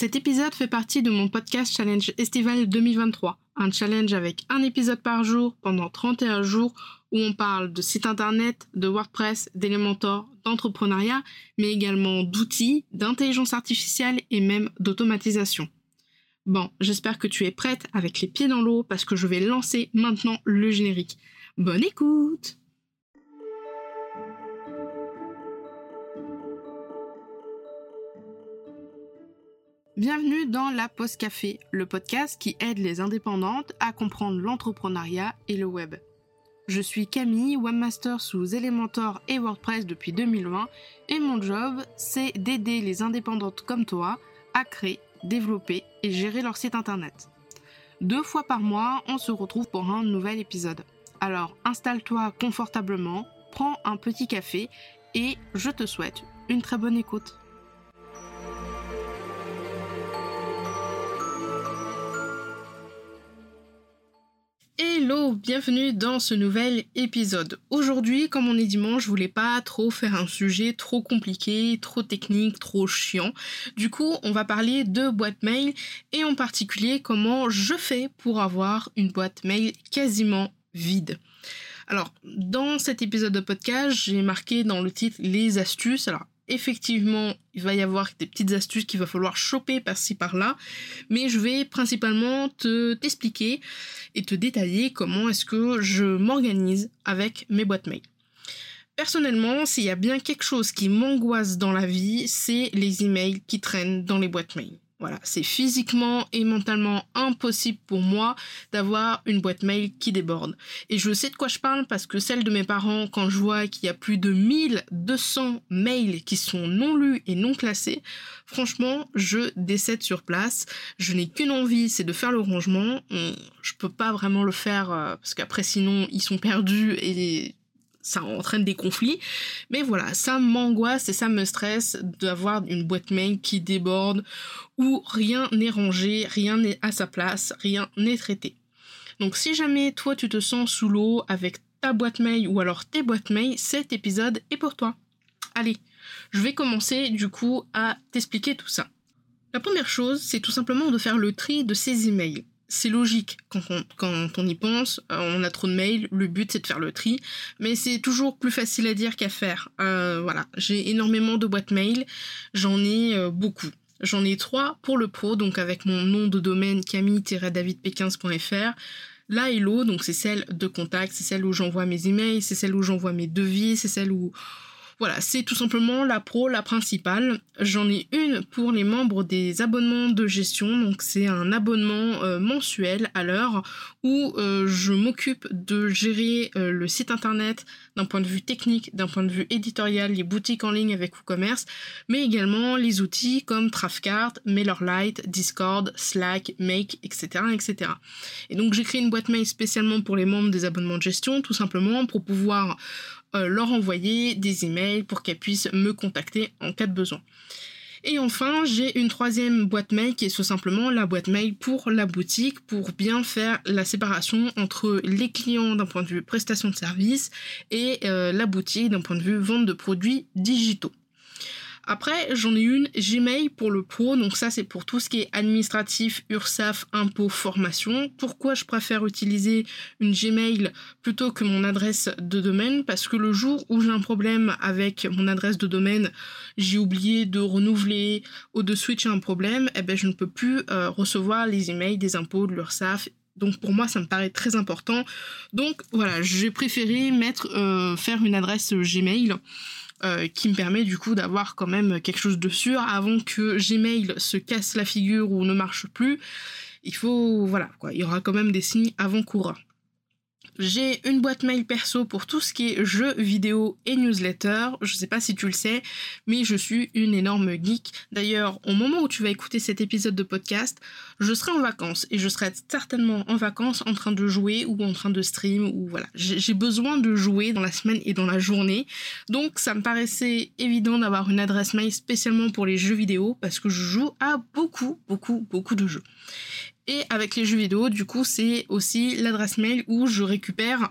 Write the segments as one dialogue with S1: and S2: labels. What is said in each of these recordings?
S1: Cet épisode fait partie de mon podcast Challenge Estival 2023, un challenge avec un épisode par jour pendant 31 jours où on parle de site internet, de WordPress, d'Elementor, d'entrepreneuriat, mais également d'outils, d'intelligence artificielle et même d'automatisation. Bon, j'espère que tu es prête avec les pieds dans l'eau parce que je vais lancer maintenant le générique. Bonne écoute Bienvenue dans la Post Café, le podcast qui aide les indépendantes à comprendre l'entrepreneuriat et le web. Je suis Camille, webmaster sous Elementor et WordPress depuis 2020 et mon job, c'est d'aider les indépendantes comme toi à créer, développer et gérer leur site internet. Deux fois par mois, on se retrouve pour un nouvel épisode. Alors installe-toi confortablement, prends un petit café et je te souhaite une très bonne écoute. Bienvenue dans ce nouvel épisode. Aujourd'hui, comme on est dimanche, je voulais pas trop faire un sujet trop compliqué, trop technique, trop chiant. Du coup, on va parler de boîte mail et en particulier comment je fais pour avoir une boîte mail quasiment vide. Alors, dans cet épisode de podcast, j'ai marqué dans le titre les astuces. Alors, effectivement, il va y avoir des petites astuces qu'il va falloir choper par-ci par-là, mais je vais principalement te t'expliquer et te détailler comment est-ce que je m'organise avec mes boîtes mail. Personnellement, s'il y a bien quelque chose qui m'angoisse dans la vie, c'est les emails qui traînent dans les boîtes mail. Voilà, c'est physiquement et mentalement impossible pour moi d'avoir une boîte mail qui déborde. Et je sais de quoi je parle parce que celle de mes parents, quand je vois qu'il y a plus de 1200 mails qui sont non lus et non classés, franchement, je décède sur place. Je n'ai qu'une envie, c'est de faire le rangement. Je peux pas vraiment le faire euh, parce qu'après sinon ils sont perdus et ça entraîne des conflits. Mais voilà, ça m'angoisse et ça me stresse d'avoir une boîte mail qui déborde où rien n'est rangé, rien n'est à sa place, rien n'est traité. Donc si jamais toi tu te sens sous l'eau avec ta boîte mail ou alors tes boîtes mail, cet épisode est pour toi. Allez, je vais commencer du coup à t'expliquer tout ça. La première chose, c'est tout simplement de faire le tri de ces emails c'est logique quand on, y pense, euh, on a trop de mails, le but c'est de faire le tri, mais c'est toujours plus facile à dire qu'à faire. Euh, voilà, j'ai énormément de boîtes mail, j'en ai euh, beaucoup. J'en ai trois pour le pro, donc avec mon nom de domaine camille-davidp15.fr. La Hello, donc c'est celle de contact, c'est celle où j'envoie mes emails, c'est celle où j'envoie mes devis, c'est celle où voilà, c'est tout simplement la pro, la principale. J'en ai une pour les membres des abonnements de gestion, donc c'est un abonnement euh, mensuel à l'heure où euh, je m'occupe de gérer euh, le site internet point de vue technique, d'un point de vue éditorial, les boutiques en ligne avec WooCommerce, mais également les outils comme Trafcart, MailerLite, Discord, Slack, Make, etc., etc. Et donc j'ai créé une boîte mail spécialement pour les membres des abonnements de gestion, tout simplement pour pouvoir euh, leur envoyer des emails pour qu'elles puissent me contacter en cas de besoin. Et enfin, j'ai une troisième boîte mail qui est tout simplement la boîte mail pour la boutique pour bien faire la séparation entre les clients d'un point de vue prestation de service et euh, la boutique d'un point de vue vente de produits digitaux. Après, j'en ai une Gmail pour le pro, donc ça c'est pour tout ce qui est administratif, URSAF, impôts, formation. Pourquoi je préfère utiliser une Gmail plutôt que mon adresse de domaine? Parce que le jour où j'ai un problème avec mon adresse de domaine, j'ai oublié de renouveler ou de switcher un problème, eh ben je ne peux plus euh, recevoir les emails des impôts, de l'URSAF donc pour moi, ça me paraît très important. Donc voilà, j'ai préféré mettre euh, faire une adresse Gmail euh, qui me permet du coup d'avoir quand même quelque chose de sûr avant que Gmail se casse la figure ou ne marche plus. Il faut, voilà, quoi, il y aura quand même des signes avant-coureurs. J'ai une boîte mail perso pour tout ce qui est jeux vidéo et newsletter. Je sais pas si tu le sais, mais je suis une énorme geek. D'ailleurs, au moment où tu vas écouter cet épisode de podcast, je serai en vacances et je serai certainement en vacances en train de jouer ou en train de stream ou voilà. J'ai besoin de jouer dans la semaine et dans la journée. Donc ça me paraissait évident d'avoir une adresse mail spécialement pour les jeux vidéo parce que je joue à beaucoup, beaucoup, beaucoup de jeux. Et avec les jeux vidéo, du coup, c'est aussi l'adresse mail où je récupère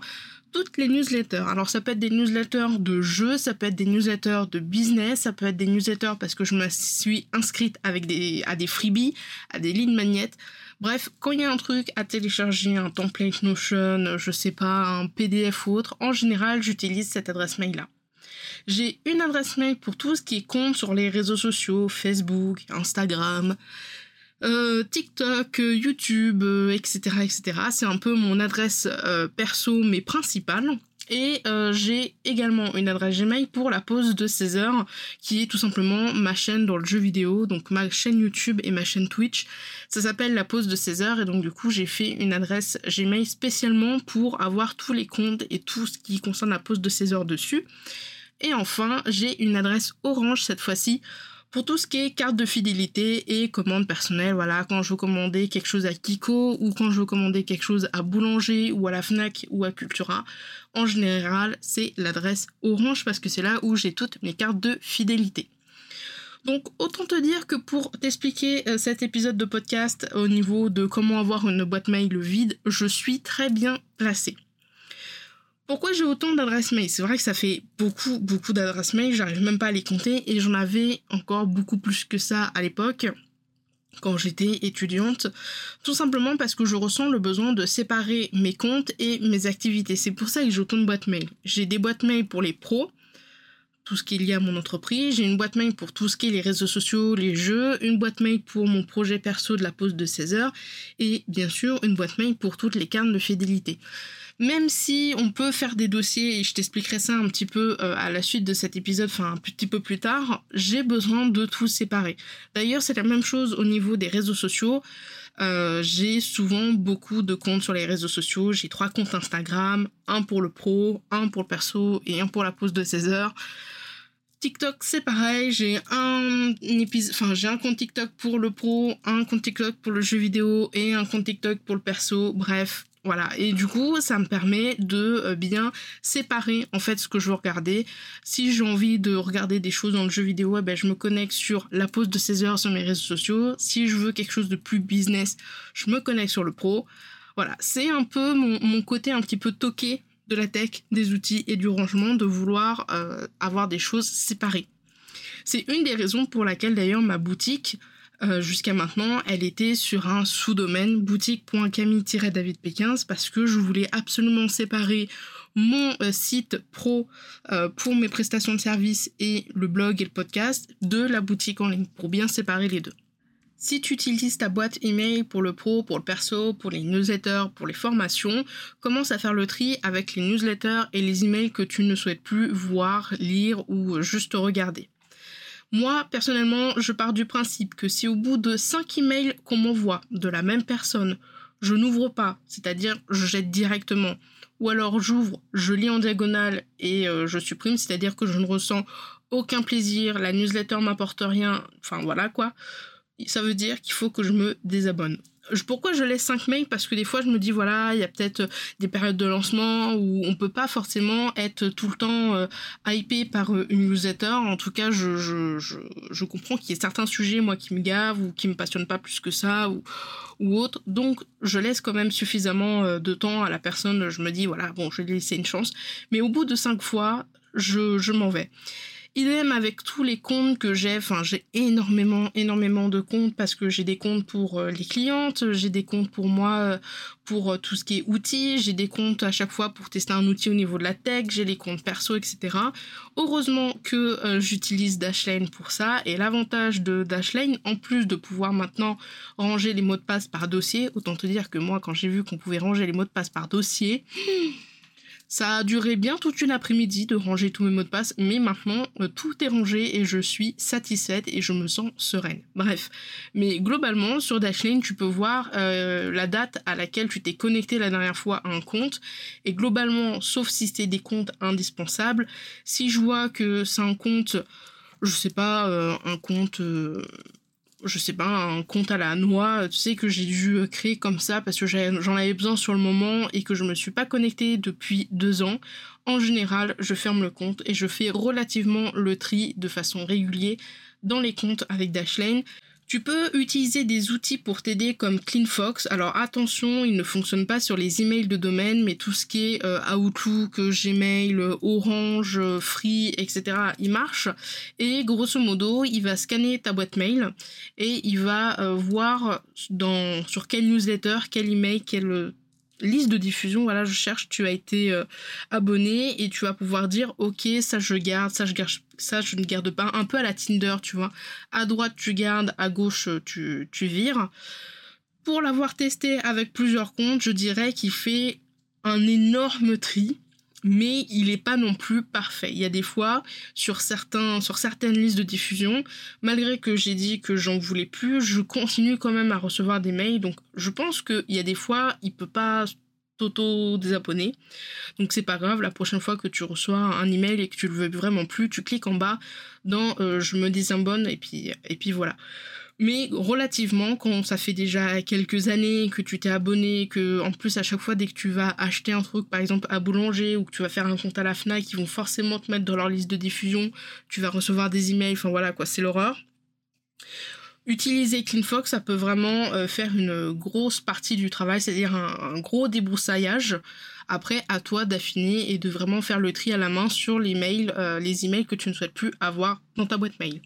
S1: toutes les newsletters. Alors ça peut être des newsletters de jeux, ça peut être des newsletters de business, ça peut être des newsletters parce que je me suis inscrite avec des, à des freebies, à des lignes magnettes. Bref, quand il y a un truc à télécharger, un template Notion, je sais pas, un PDF ou autre, en général j'utilise cette adresse mail là. J'ai une adresse mail pour tout ce qui compte sur les réseaux sociaux, Facebook, Instagram, euh, TikTok, euh, YouTube, etc., euh, etc. C'est un peu mon adresse perso, mais principale. Et j'ai également une adresse Gmail pour la pause de 16 heures, qui est tout simplement ma chaîne dans le jeu vidéo, donc ma chaîne YouTube et ma chaîne Twitch. Ça s'appelle la pause de 16 heures, et donc du coup j'ai fait une adresse Gmail spécialement pour avoir tous les comptes et tout ce qui concerne la pause de 16 heures dessus. Et enfin, j'ai une adresse Orange cette fois-ci pour tout ce qui est carte de fidélité et commande personnelle, voilà, quand je veux commander quelque chose à Kiko ou quand je veux commander quelque chose à Boulanger ou à la Fnac ou à Cultura, en général, c'est l'adresse Orange parce que c'est là où j'ai toutes mes cartes de fidélité. Donc autant te dire que pour t'expliquer euh, cet épisode de podcast au niveau de comment avoir une boîte mail vide, je suis très bien placée. Pourquoi j'ai autant d'adresses mail? C'est vrai que ça fait beaucoup, beaucoup d'adresses mail, j'arrive même pas à les compter et j'en avais encore beaucoup plus que ça à l'époque quand j'étais étudiante, tout simplement parce que je ressens le besoin de séparer mes comptes et mes activités. C'est pour ça que j'ai autant de boîtes mail. J'ai des boîtes mail pour les pros, tout ce qu'il y a à mon entreprise, j'ai une boîte mail pour tout ce qui est les réseaux sociaux, les jeux, une boîte mail pour mon projet perso de la pause de 16 heures et bien sûr une boîte mail pour toutes les cartes de fidélité même si on peut faire des dossiers, et je t'expliquerai ça un petit peu euh, à la suite de cet épisode, enfin un petit peu plus tard, j'ai besoin de tout séparer. D'ailleurs, c'est la même chose au niveau des réseaux sociaux. Euh, j'ai souvent beaucoup de comptes sur les réseaux sociaux. J'ai trois comptes Instagram, un pour le pro, un pour le perso et un pour la pause de 16 heures. TikTok, c'est pareil. J'ai un enfin, j'ai un compte TikTok pour le pro, un compte TikTok pour le jeu vidéo et un compte TikTok pour le perso. Bref, voilà, et du coup, ça me permet de euh, bien séparer en fait ce que je veux regarder. Si j'ai envie de regarder des choses dans le jeu vidéo, eh ben, je me connecte sur la pause de 16 heures sur mes réseaux sociaux. Si je veux quelque chose de plus business, je me connecte sur le pro. Voilà, c'est un peu mon, côté un petit peu toqué de la tech, des outils et du rangement, de vouloir euh, avoir des choses séparées. C'est une des raisons pour laquelle d'ailleurs ma boutique euh, jusqu'à maintenant, elle était sur un sous-domaine boutique.camille-david 15 parce que je voulais absolument séparer mon euh, site pro euh, pour mes prestations de services et le blog et le podcast de la boutique en ligne pour bien séparer les deux. Si tu utilises ta boîte email pour le pro, pour le perso, pour les newsletters, pour les formations, commence à faire le tri avec les newsletters et les emails que tu ne souhaites plus voir, lire ou juste regarder. Moi, personnellement, je pars du principe que si au bout de 5 emails qu'on m'envoie de la même personne, je n'ouvre pas, c'est-à-dire je jette directement, ou alors j'ouvre, je lis en diagonale et euh, je supprime, c'est-à-dire que je ne ressens aucun plaisir, la newsletter m'apporte rien, enfin voilà quoi, ça veut dire qu'il faut que je me désabonne pourquoi je laisse 5 mails? Parce que des fois, je me dis, voilà, il y a peut-être des périodes de lancement où on peut pas forcément être tout le temps euh, hypé par euh, une newsletter. En tout cas, je, je, je, je comprends qu'il y ait certains sujets, moi, qui me gavent ou qui me passionnent pas plus que ça ou, ou autre. Donc, je laisse quand même suffisamment euh, de temps à la personne. Je me dis, voilà, bon, je vais laisser une chance. Mais au bout de 5 fois, je, je m'en vais. Idem avec tous les comptes que j'ai, enfin j'ai énormément, énormément de comptes parce que j'ai des comptes pour euh, les clientes, j'ai des comptes pour moi euh, pour euh, tout ce qui est outils, j'ai des comptes à chaque fois pour tester un outil au niveau de la tech, j'ai les comptes perso, etc. Heureusement que j'utilise Dashlane pour ça et l'avantage de Dashlane, en plus de pouvoir maintenant ranger les mots de passe par dossier, autant te dire que moi quand j'ai vu qu'on pouvait ranger les mots de passe par dossier, ça a duré bien toute une après-midi de ranger tous mes mots de passe, mais maintenant euh, tout est rangé et je suis satisfaite et je me sens sereine. Bref, mais globalement sur Dashlane tu peux voir euh, la date à laquelle tu t'es connecté la dernière fois à un compte et globalement, sauf si c'est des comptes indispensables, si je vois que c'est un compte, je sais pas, euh, un compte je sais pas, un compte à la noix, tu sais, que j'ai dû euh, créer comme ça parce que j'en avais besoin sur le moment et que je me suis pas connectée depuis deux ans. En général, je ferme le compte et je fais relativement le tri de façon régulière dans les comptes avec Dashlane. Tu peux utiliser des outils pour t'aider comme CleanFox. Alors attention, il ne fonctionne pas sur les emails de domaine, mais tout ce qui est euh, Outlook, Gmail, Orange, Free, etc. il marche. Et grosso modo, il va scanner ta boîte mail et il va euh, voir sur quel newsletter, quel email, quel liste de diffusion, voilà, je cherche, tu as été euh, abonné et tu vas pouvoir dire, ok, ça je garde, ça je garde, ça je ne garde pas, un peu à la Tinder, tu vois. À droite tu gardes, à gauche tu, tu vires. Pour l'avoir testé avec plusieurs comptes, je dirais qu'il fait un énorme tri mais il n'est pas non plus parfait. Il y a des fois, sur, certains, sur certaines listes de diffusion, malgré que j'ai dit que j'en voulais plus, je continue quand même à recevoir des mails. Donc je pense qu'il y a des fois, il peut pas t'auto-désabonner. Donc c'est pas grave, la prochaine fois que tu reçois un email et que tu le veux vraiment plus, tu cliques en bas dans euh, je me désabonne et puis, et puis voilà. Mais relativement, quand ça fait déjà quelques années que tu t'es abonné, que en plus à chaque fois dès que tu vas acheter un truc, par exemple à boulanger ou que tu vas faire un compte à la Fnac, ils vont forcément te mettre dans leur liste de diffusion. Tu vas recevoir des emails, enfin voilà quoi, c'est l'horreur. Utiliser CleanFox, ça peut vraiment euh, faire une grosse partie du travail, c'est-à-dire un, gros débroussaillage. Après, à toi d'affiner et de vraiment faire le tri à la main sur les mails, euh, les emails que tu ne souhaites plus avoir dans ta boîte mail.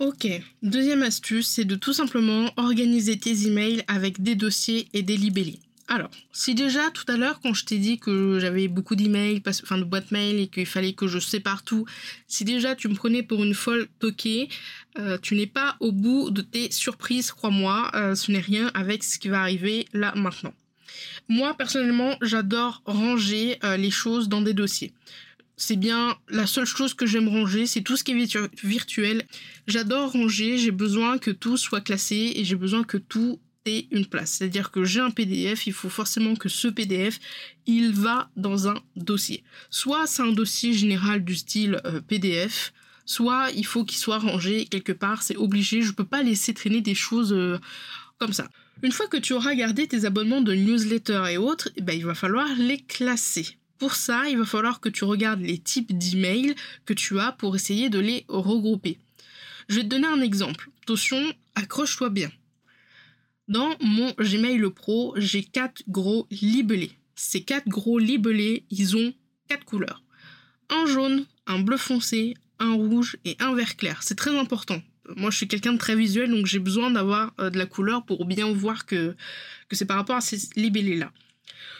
S1: Ok, deuxième astuce, c'est de tout simplement organiser tes emails avec des dossiers et des libellés. Alors, si déjà tout à l'heure, quand je t'ai dit que j'avais beaucoup d'emails, enfin de boîtes mail et qu'il fallait que je sépare tout, si déjà tu me prenais pour une folle toquée, euh, tu n'es pas au bout de tes surprises, crois-moi, euh, ce n'est rien avec ce qui va arriver là maintenant. Moi, personnellement, j'adore ranger euh, les choses dans des dossiers c'est bien la seule chose que j'aime ranger, c'est tout ce qui est virtuel. J'adore ranger, j'ai besoin que tout soit classé et j'ai besoin que tout ait une place. C'est-à-dire que j'ai un PDF, il faut forcément que ce PDF, il va dans un dossier. Soit c'est un dossier général du style euh, PDF, soit il faut qu'il soit rangé quelque part, c'est obligé, je peux pas laisser traîner des choses euh, comme ça. Une fois que tu auras gardé tes abonnements de newsletter et autres, eh ben, il va falloir les classer. Pour ça, il va falloir que tu regardes les types d'emails que tu as pour essayer de les regrouper. Je vais te donner un exemple. Attention, accroche-toi bien. Dans mon Gmail Pro, j'ai quatre gros libellés. Ces quatre gros libellés, ils ont quatre couleurs. Un jaune, un bleu foncé, un rouge et un vert clair. C'est très important. Moi, je suis quelqu'un de très visuel, donc j'ai besoin d'avoir euh, de la couleur pour bien voir que, que c'est par rapport à ces libellés-là.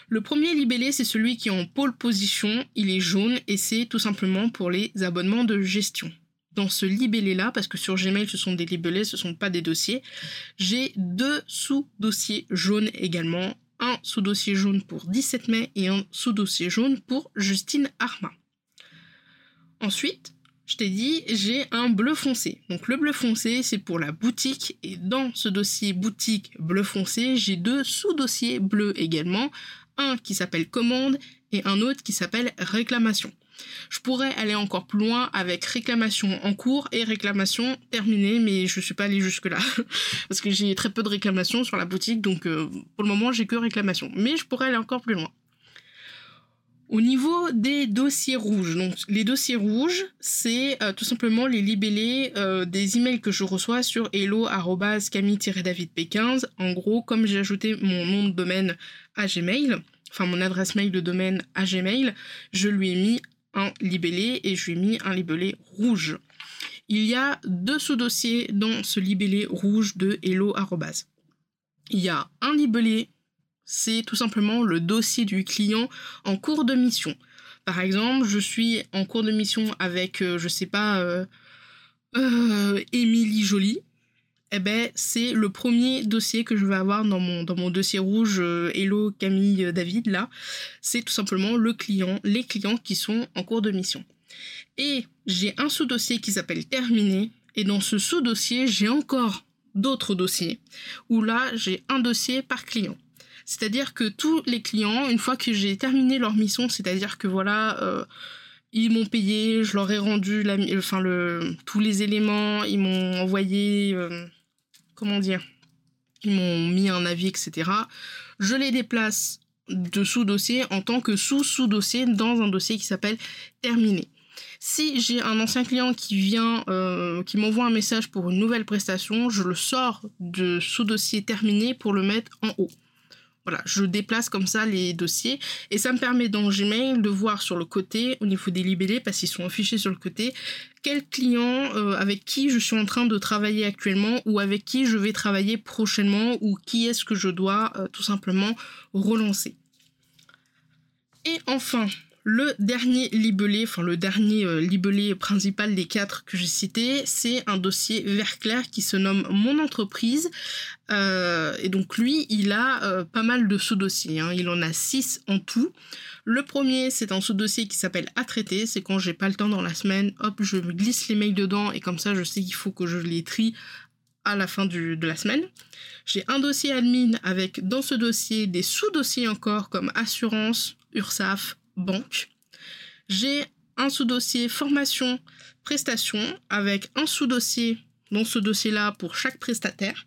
S1: Le premier libellé, c'est celui qui est en pole position, il est jaune et c'est tout simplement pour les abonnements de gestion. Dans ce libellé-là, parce que sur Gmail ce sont des libellés, ce ne sont pas des dossiers, j'ai deux sous-dossiers jaunes également. Un sous-dossier jaune pour 17 mai et un sous-dossier jaune pour Justine Arma. Ensuite, je t'ai dit, j'ai un bleu foncé. Donc le bleu foncé, c'est pour la boutique. Et dans ce dossier boutique bleu foncé, j'ai deux sous-dossiers bleus également. Un qui s'appelle commande et un autre qui s'appelle réclamation. Je pourrais aller encore plus loin avec réclamation en cours et réclamation terminée, mais je suis pas allée jusque là parce que j'ai très peu de réclamations sur la boutique, donc euh, pour le moment j'ai que réclamation. Mais je pourrais aller encore plus loin. Au niveau des dossiers rouges, donc les dossiers rouges, c'est euh, tout simplement les libellés euh, des emails que je reçois sur hello-camille-davidp15. En gros, comme j'ai ajouté mon nom de domaine à Gmail, enfin mon adresse mail de domaine à Gmail, je lui ai mis un libellé et je lui ai mis un libellé rouge. Il y a deux sous-dossiers dans ce libellé rouge de hello Il y a un libellé c'est tout simplement le dossier du client en cours de mission. Par exemple, je suis en cours de mission avec, je euh, je sais pas, euh, euh, Émilie Jolie. Eh ben, c'est le premier dossier que je vais avoir dans mon, dans mon dossier rouge Hello Camille David là. C'est tout simplement le client, les clients qui sont en cours de mission. Et j'ai un sous-dossier qui s'appelle Terminé. Et dans ce sous-dossier, j'ai encore d'autres dossiers où là, j'ai un dossier par client. C'est-à-dire que tous les clients, une fois que j'ai terminé leur mission, c'est-à-dire que voilà, euh, ils m'ont payé, je leur ai rendu enfin le, tous les éléments, ils m'ont envoyé, euh, comment dire, ils m'ont mis un avis, etc. Je les déplace de sous-dossier en tant que sous-sous-dossier dans un dossier qui s'appelle terminé. Si j'ai un ancien client qui vient, euh, qui m'envoie un message pour une nouvelle prestation, je le sors de sous-dossier terminé pour le mettre en haut. Voilà, je déplace comme ça les dossiers et ça me permet dans Gmail de voir sur le côté, au niveau des libellés, parce qu'ils sont affichés sur le côté, quel client euh, avec qui je suis en train de travailler actuellement ou avec qui je vais travailler prochainement ou qui est-ce que je dois euh, tout simplement relancer. Et enfin, le dernier libellé, enfin le dernier euh, libellé principal des quatre que j'ai cités, c'est un dossier vert clair qui se nomme Mon entreprise. Euh, et donc lui, il a euh, pas mal de sous-dossiers. Hein. Il en a six en tout. Le premier, c'est un sous-dossier qui s'appelle à traiter. C'est quand j'ai pas le temps dans la semaine, hop, je glisse les mails dedans et comme ça, je sais qu'il faut que je les trie à la fin de la semaine. J'ai un dossier admin avec dans ce dossier des sous-dossiers encore comme assurance, URSAF, banque. J'ai un sous-dossier formation, prestation avec un sous-dossier dans ce dossier-là pour chaque prestataire.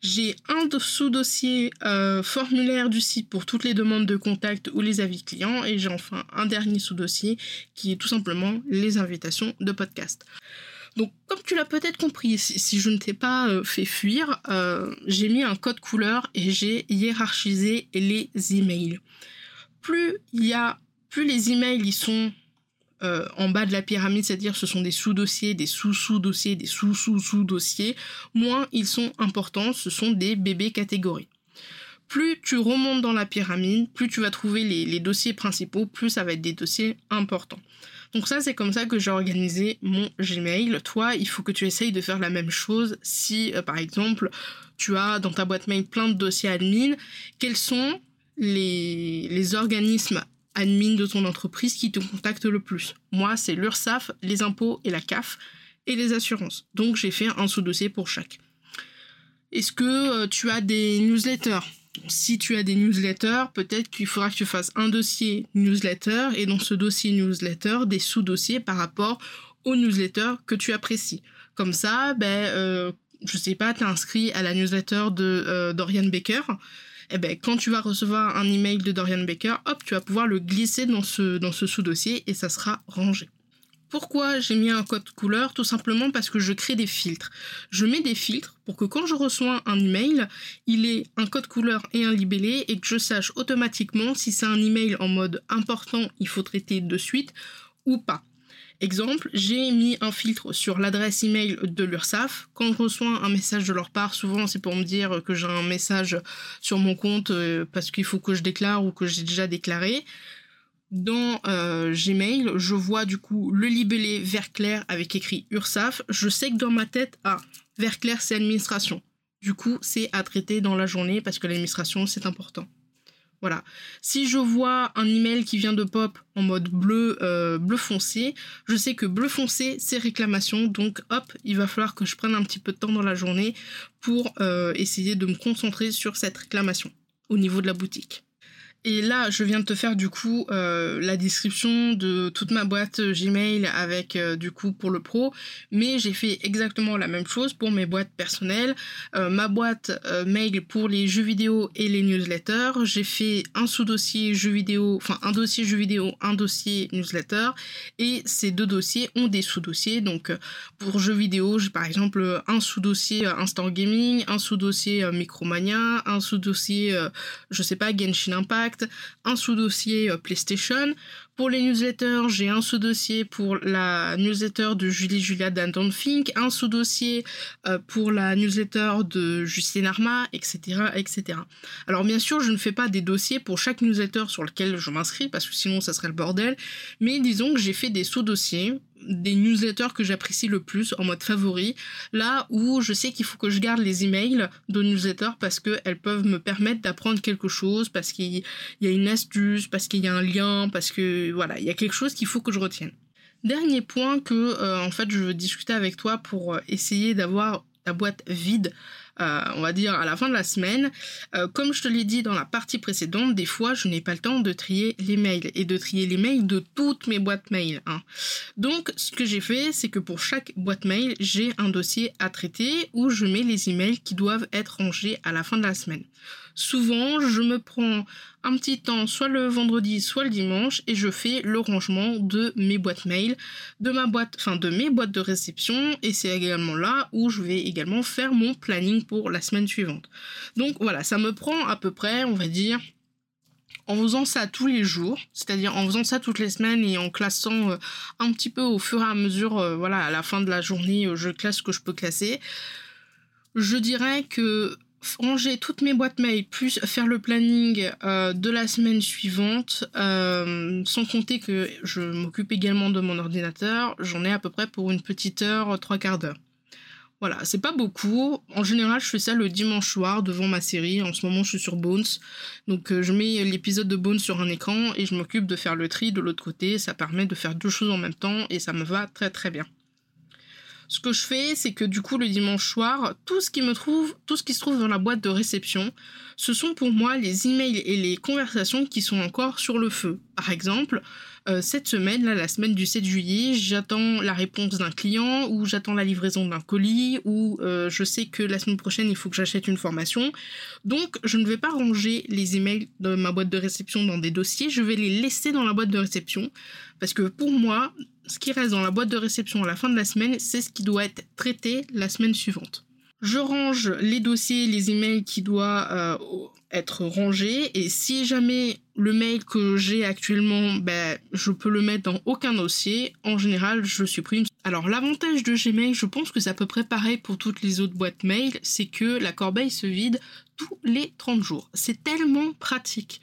S1: J'ai un sous-dossier euh, formulaire du site pour toutes les demandes de contact ou les avis clients. Et j'ai enfin un dernier sous-dossier qui est tout simplement les invitations de podcast. Donc, comme tu l'as peut-être compris, si, je ne t'ai pas euh, fait fuir, euh, j'ai mis un code couleur et j'ai hiérarchisé les emails plus il y a, plus les emails ils sont euh, en bas de la pyramide, c'est-à-dire ce sont des sous-dossiers, des sous-sous-dossiers, des sous-sous-sous-dossiers, moins ils sont importants, ce sont des bébés catégories. Plus tu remontes dans la pyramide, plus tu vas trouver les, dossiers principaux, plus ça va être des dossiers importants. Donc ça, c'est comme ça que j'ai organisé mon Gmail. Toi, il faut que tu essayes de faire la même chose si, euh, par exemple, tu as dans ta boîte mail plein de dossiers admin. Quels sont les, organismes admin de ton entreprise qui te contactent le plus. Moi, c'est l'URSSAF, les impôts et la CAF et les assurances. Donc, j'ai fait un sous-dossier pour chaque. Est-ce que euh, tu as des newsletters? Si tu as des newsletters, peut-être qu'il faudra que tu fasses un dossier newsletter et dans ce dossier newsletter, des sous-dossiers par rapport aux newsletters que tu apprécies. Comme ça, ben, euh, je sais pas, tu as inscrit à la newsletter de euh, Dorian Baker eh ben, quand tu vas recevoir un email de Dorian Baker, hop, tu vas pouvoir le glisser dans ce, dans ce sous-dossier et ça sera rangé. Pourquoi j'ai mis un code couleur? Tout simplement parce que je crée des filtres. Je mets des filtres pour que quand je reçois un email, il ait un code couleur et un libellé et que je sache automatiquement si c'est un email en mode important, il faut traiter de suite ou pas. Exemple, j'ai mis un filtre sur l'adresse email de l'URSSAF. Quand je reçois un message de leur part, souvent c'est pour me dire que j'ai un message sur mon compte euh, parce qu'il faut que je déclare ou que j'ai déjà déclaré. Dans euh, Gmail, je vois du coup le libellé vert clair avec écrit URSAF. Je sais que dans ma tête, ah, vert clair c'est administration. Du coup, c'est à traiter dans la journée parce que l'administration c'est important. Voilà. Si je vois un email qui vient de Pop en mode bleu, euh, bleu foncé, je sais que bleu foncé, c'est réclamation. Donc, hop, il va falloir que je prenne un petit peu de temps dans la journée pour euh, essayer de me concentrer sur cette réclamation au niveau de la boutique. Et là, je viens de te faire du coup euh, la description de toute ma boîte Gmail avec euh, du coup pour le pro, mais j'ai fait exactement la même chose pour mes boîtes personnelles. Euh, ma boîte mail pour les jeux vidéo et les newsletters, j'ai fait un sous-dossier jeux vidéo, enfin un dossier jeux vidéo, un dossier newsletter, et ces deux dossiers ont des sous-dossiers. Donc pour jeux vidéo, j'ai par exemple un sous-dossier Instant Gaming, un sous-dossier Micromania, un sous-dossier, je sais pas, Genshin Impact un sous-dossier euh, PlayStation. Pour les newsletters, j'ai un sous-dossier pour la newsletter de Julie Julia d'Anton Fink, un sous-dossier euh, pour la newsletter de Justine Arma, etc., etc. Alors bien sûr, je ne fais pas des dossiers pour chaque newsletter sur lequel je m'inscris parce que sinon ça serait le bordel. Mais disons que j'ai fait des sous-dossiers des newsletters que j'apprécie le plus en mode favori, là où je sais qu'il faut que je garde les emails de newsletters parce qu'elles peuvent me permettre d'apprendre quelque chose, parce qu'il y a une astuce, parce qu'il y a un lien, parce que voilà, il y a quelque chose qu'il faut que je retienne. Dernier point que euh, en fait je veux discuter avec toi pour euh, essayer d'avoir ta boîte vide euh, on va dire à la fin de la semaine. Euh, comme je te l'ai dit dans la partie précédente, des fois je n'ai pas le temps de trier les mails et de trier les mails de toutes mes boîtes mail. Hein. Donc ce que j'ai fait, c'est que pour chaque boîte mail, j'ai un dossier à traiter où je mets les emails qui doivent être rangés à la fin de la semaine. Souvent, je me prends un petit temps, soit le vendredi, soit le dimanche, et je fais le rangement de mes boîtes mail, de ma boîte, de mes boîtes de réception, et c'est également là où je vais également faire mon planning pour la semaine suivante. Donc voilà, ça me prend à peu près, on va dire, en faisant ça tous les jours, c'est-à-dire en faisant ça toutes les semaines et en classant euh, un petit peu au fur et à mesure, euh, voilà, à la fin de la journée, euh, je classe ce que je peux classer. Je dirais que ranger toutes mes boîtes mail plus faire le planning de la semaine suivante, sans compter que je m'occupe également de mon ordinateur, j'en ai à peu près pour une petite heure, trois quarts d'heure. Voilà, c'est pas beaucoup. En général, je fais ça le dimanche soir devant ma série. En ce moment, je suis sur Bones. Donc, euh, je mets l'épisode de Bones sur un écran et je m'occupe de faire le tri de l'autre côté. Ça permet de faire deux choses en même temps et ça me va très très bien. Ce que je fais, c'est que du coup, le dimanche soir, tout ce qui me trouve, tout ce qui se trouve dans la boîte de réception, ce sont pour moi les emails et les conversations qui sont encore sur le feu. Par exemple, euh, cette semaine, là, la semaine du 7 juillet, j'attends la réponse d'un client ou j'attends la livraison d'un colis ou euh, je sais que la semaine prochaine, il faut que j'achète une formation. Donc, je ne vais pas ranger les emails de ma boîte de réception dans des dossiers, je vais les laisser dans la boîte de réception parce que pour moi, ce qui reste dans la boîte de réception à la fin de la semaine, c'est ce qui doit être traité la semaine suivante. Je range les dossiers, les emails qui doivent euh, être rangés et si jamais le mail que j'ai actuellement, ben, je peux le mettre dans aucun dossier, en général je supprime. Alors l'avantage de Gmail, je pense que c'est à peu près pareil pour toutes les autres boîtes mail, c'est que la corbeille se vide tous les 30 jours. C'est tellement pratique.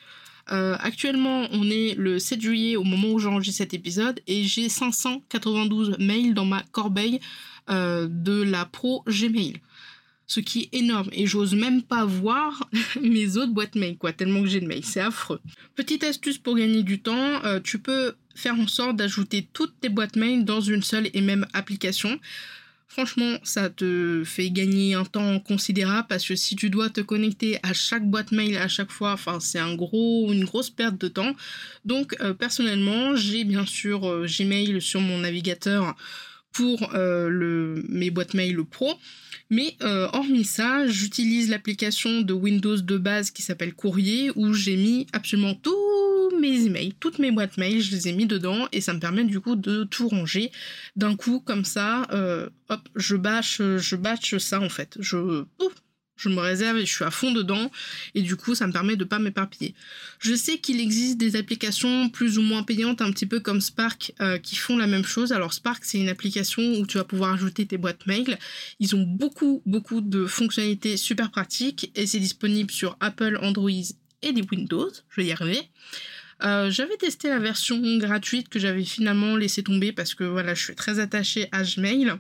S1: Euh, actuellement, on est le 7 juillet au moment où j'enregistre cet épisode et j'ai 592 mails dans ma corbeille euh, de la pro Gmail. Ce qui est énorme et j'ose même pas voir mes autres boîtes mail quoi tellement que j'ai de mails c'est affreux. Petite astuce pour gagner du temps euh, tu peux faire en sorte d'ajouter toutes tes boîtes mail dans une seule et même application Franchement, ça te fait gagner un temps considérable parce que si tu dois te connecter à chaque boîte mail à chaque fois, enfin c'est un gros, une grosse perte de temps. Donc euh, personnellement, j'ai bien sûr euh, Gmail sur mon navigateur pour euh, mes boîtes mail pro. Mais hormis ça, j'utilise l'application de Windows de base qui s'appelle Courrier où j'ai mis absolument tous mes emails, toutes mes boîtes mail, je les ai mis dedans et ça me permet du coup de tout ranger d'un coup comme ça. Euh, hop, je bâche, je bâche ça en fait. Je, je me réserve et je suis à fond dedans et du coup ça me permet de pas m'éparpiller. Je sais qu'il existe des applications plus ou moins payantes un petit peu comme Spark euh, qui font la même chose. Alors Spark c'est une application où tu vas pouvoir ajouter tes boîtes mail. Ils ont beaucoup beaucoup de fonctionnalités super pratiques et c'est disponible sur Apple, Android et des Windows. Je vais y arriver. Euh, j'avais testé la version gratuite que j'avais finalement laissé tomber parce que voilà, je suis très attachée à Gmail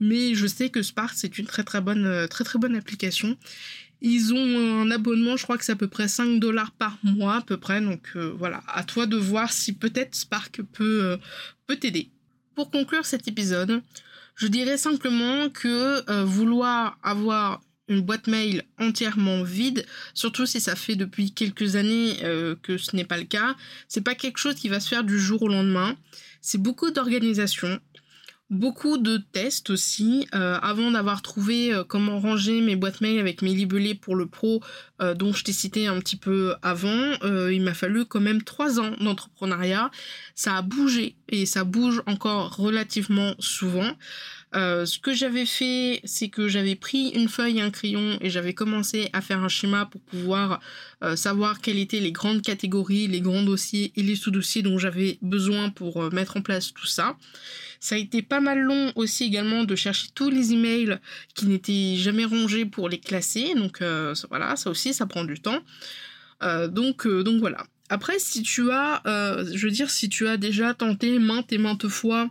S1: mais je sais que Spark c'est une très très bonne euh, très très bonne application. Ils ont un abonnement, je crois que c'est à peu près 5 dollars par mois à peu près, donc euh, voilà, à toi de voir si peut-être Spark peut peut t'aider. Pour conclure cet épisode, je dirais simplement que vouloir avoir une boîte mail entièrement vide, surtout si ça fait depuis quelques années que ce n'est pas le cas, c'est pas quelque chose qui va se faire du jour au lendemain. C'est beaucoup d'organisation, beaucoup de tests aussi. Euh, avant d'avoir trouvé euh, comment ranger mes boîtes mail avec mes libellés pour le pro euh, dont je t'ai cité un petit peu avant il m'a fallu quand même trois ans d'entrepreneuriat. Ça a bougé et ça bouge encore relativement souvent ce que j'avais fait, c'est que j'avais pris une feuille et un crayon et j'avais commencé à faire un schéma pour pouvoir savoir quelles étaient les grandes catégories, les grands dossiers et les sous-dossiers dont j'avais besoin pour mettre en place tout ça. Ça a été pas mal long aussi également de chercher tous les emails qui n'étaient jamais rangés pour les classer. Donc euh, voilà, ça aussi, ça prend du temps. Euh, donc, euh, donc voilà. Après, si tu as, je veux dire, si tu as déjà tenté maintes et maintes fois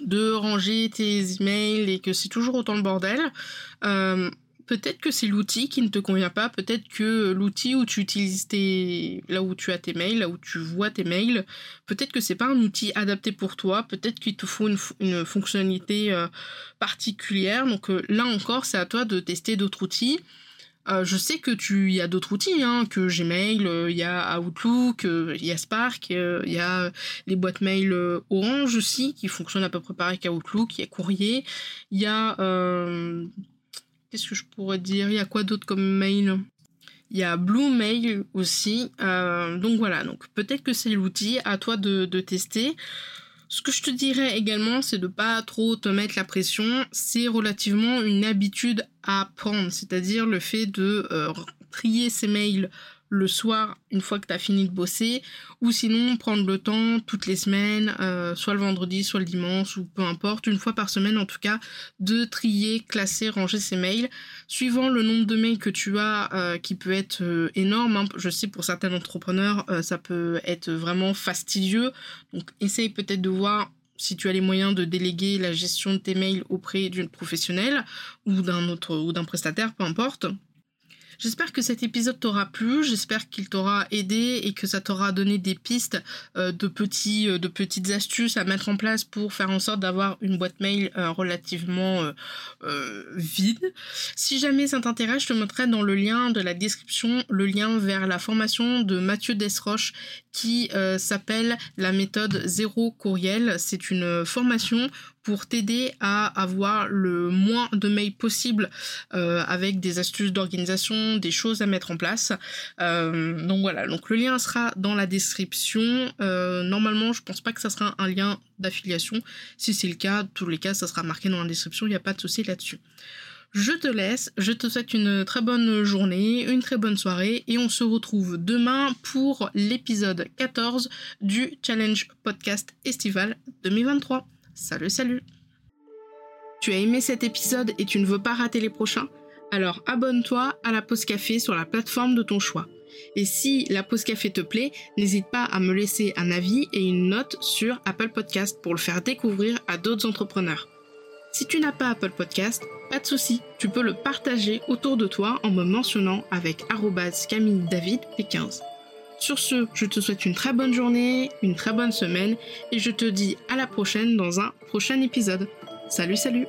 S1: de ranger tes emails et que c'est toujours autant le bordel, peut-être que c'est l'outil qui ne te convient pas, peut-être que l'outil où tu utilises tes là où tu as tes mails, là où tu vois tes mails, peut-être que c'est pas un outil adapté pour toi, peut-être qu'il te faut une, fonctionnalité euh, particulière. Donc euh, là encore, c'est à toi de tester d'autres outils. Euh, je sais que tu y a d'autres outils, hein, que Gmail, il y a Outlook, il y a Spark, il y a les boîtes mail Orange aussi qui fonctionnent à peu près pareil qu'Outlook, il y a Courrier, il y a Qu'est-ce que je pourrais dire Il y a quoi d'autre comme mail? Il y a Blue Mail aussi. donc voilà, donc peut-être que c'est l'outil à toi de tester. Ce que je te dirais également, c'est de pas trop te mettre la pression. C'est relativement une habitude à prendre, c'est-à-dire le fait de trier ses mails le soir une fois que tu as fini de bosser ou sinon prendre le temps toutes les semaines euh, soit le vendredi soit le dimanche ou peu importe une fois par semaine en tout cas de trier classer ranger ses mails suivant le nombre de mails que tu as euh, qui peut être euh, énorme hein. je sais pour certains entrepreneurs ça peut être vraiment fastidieux donc essaye peut-être de voir si tu as les moyens de déléguer la gestion de tes mails auprès d'une professionnelle ou d'un autre ou d'un prestataire peu importe J'espère que cet épisode t'aura plu, j'espère qu'il t'aura aidé et que ça t'aura donné des pistes euh, de, petits, euh, de petites astuces à mettre en place pour faire en sorte d'avoir une boîte mail euh, relativement vide. Si jamais ça t'intéresse, je te mettrai dans le lien de la description le lien vers la formation de Mathieu Desroches qui s'appelle la méthode zéro courriel. C'est une formation pour t'aider à avoir le moins de mails possible euh, avec des astuces d'organisation, des choses à mettre en place. Euh, donc voilà, donc le lien sera dans la description. Euh, normalement, je pense pas que ça sera un lien d'affiliation. Si c'est le cas, tous les cas, ça sera marqué dans la description, il n'y a pas de souci là-dessus. Je te laisse, je te souhaite une très bonne journée, une très bonne soirée et on se retrouve demain pour l'épisode 14 du Challenge Podcast Estival 2023. Salut, salut Tu as aimé cet épisode et tu ne veux pas rater les prochains? Alors abonne-toi à la pause café sur la plateforme de ton choix. Et si la pause café te plaît, n'hésite pas à me laisser un avis et une note sur Apple Podcast pour le faire découvrir à d'autres entrepreneurs. Si tu n'as pas Apple Podcast, pas de souci, tu peux le partager autour de toi en me mentionnant avec Camille David P15. Sur ce, je te souhaite une très bonne journée, une très bonne semaine et je te dis à la prochaine dans un prochain épisode. Salut salut